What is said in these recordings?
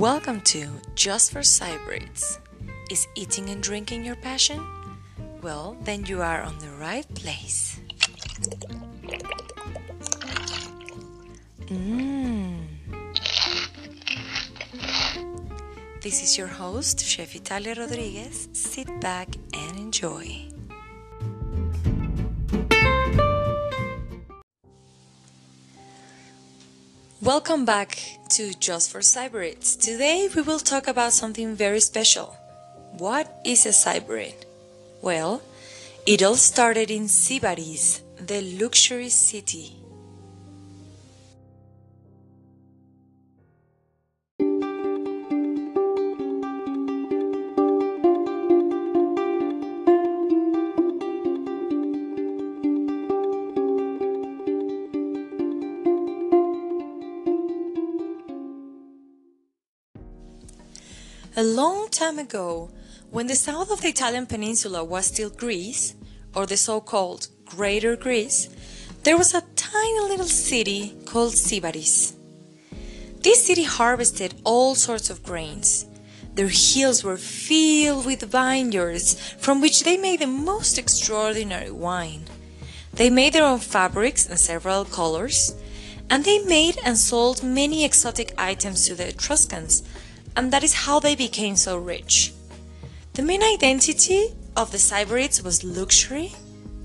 Welcome to Just for Cybrids. Is eating and drinking your passion? Well, then you are on the right place. Mmm. This is your host, Chef Italia Rodriguez. Sit back and enjoy. Welcome back to Just for Cyberids. Today we will talk about something very special. What is a cyberid? Well, it all started in Sybaris, the luxury city. A long time ago, when the south of the Italian peninsula was still Greece, or the so called Greater Greece, there was a tiny little city called Sybaris. This city harvested all sorts of grains. Their hills were filled with vineyards from which they made the most extraordinary wine. They made their own fabrics in several colors, and they made and sold many exotic items to the Etruscans and that is how they became so rich. The main identity of the Cyberids was luxury,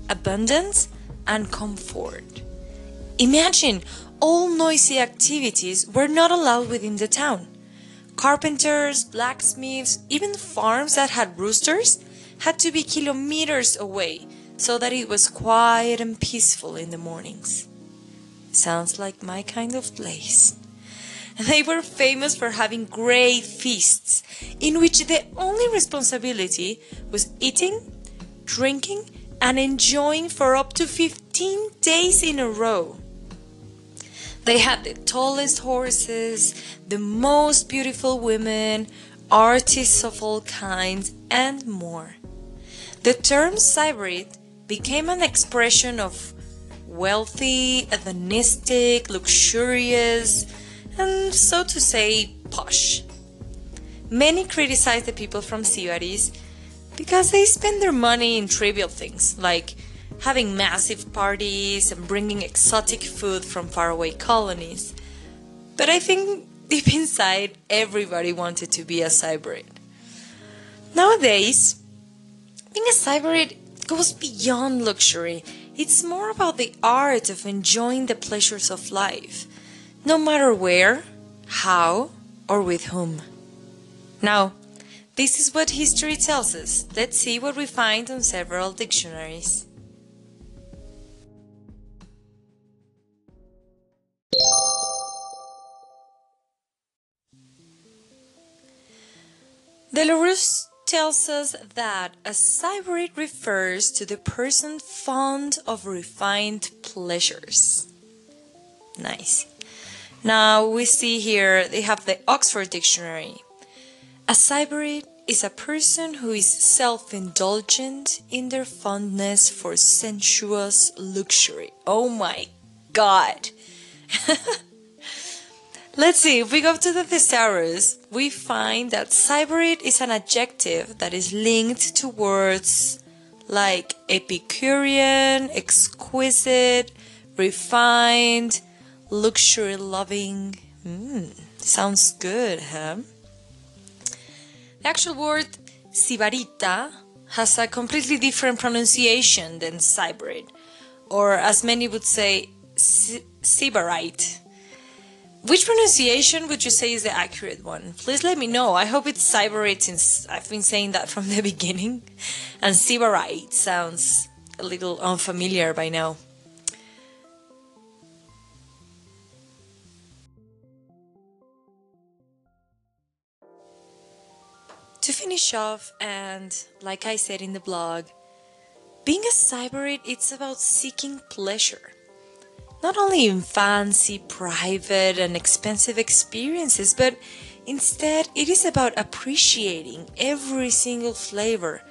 abundance, and comfort. Imagine all noisy activities were not allowed within the town. Carpenters, blacksmiths, even farms that had roosters had to be kilometers away so that it was quiet and peaceful in the mornings. Sounds like my kind of place. They were famous for having great feasts in which the only responsibility was eating, drinking, and enjoying for up to 15 days in a row. They had the tallest horses, the most beautiful women, artists of all kinds, and more. The term Cyberid became an expression of wealthy, hedonistic, luxurious, and so to say, posh. Many criticize the people from Sybaris because they spend their money in trivial things like having massive parties and bringing exotic food from faraway colonies. But I think deep inside, everybody wanted to be a Cyberid. Nowadays, being a Cyberid goes beyond luxury. It's more about the art of enjoying the pleasures of life no matter where, how, or with whom. Now, this is what history tells us. Let's see what we find on several dictionaries. Delarus tells us that a cyberid refers to the person fond of refined pleasures. Nice. Now we see here they have the Oxford Dictionary. A cyberid is a person who is self indulgent in their fondness for sensuous luxury. Oh my god! Let's see, if we go to the thesaurus, we find that cyberid is an adjective that is linked to words like Epicurean, exquisite, refined, luxury loving. Mm, sounds good, huh? The actual word sibarita has a completely different pronunciation than cyberid, or as many would say, Sibarite. Which pronunciation would you say is the accurate one? Please let me know. I hope it's cyberite since I've been saying that from the beginning. And Sibarite sounds a little unfamiliar by now. To finish off, and like I said in the blog, being a cyberid, it's about seeking pleasure. Not only in fancy, private, and expensive experiences, but instead it is about appreciating every single flavor,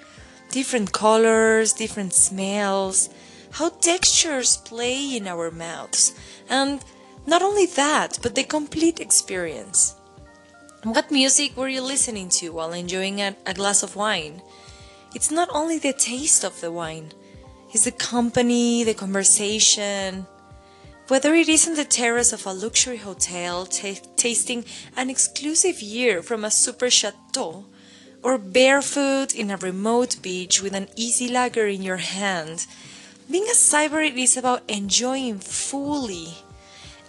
different colors, different smells, how textures play in our mouths, and not only that, but the complete experience. What music were you listening to while enjoying a, a glass of wine? It's not only the taste of the wine, it's the company, the conversation. Whether it is on the terrace of a luxury hotel, ta- tasting an exclusive year from a super chateau, or barefoot in a remote beach with an easy lager in your hand, being a cyberite is about enjoying fully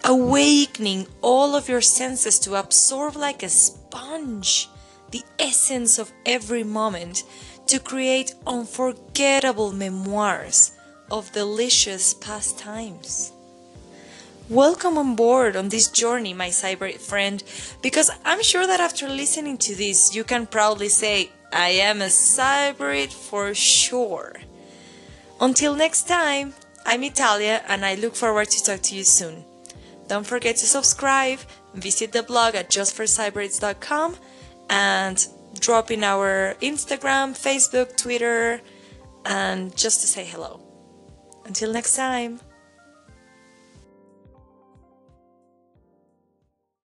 awakening all of your senses to absorb like a sponge the essence of every moment to create unforgettable memoirs of delicious past times. Welcome on board on this journey, my cyber friend, because I'm sure that after listening to this, you can proudly say, I am a cyberite for sure. Until next time, I'm Italia and I look forward to talk to you soon. Don't forget to subscribe, visit the blog at justforcyberites.com, and drop in our Instagram, Facebook, Twitter, and just to say hello. Until next time.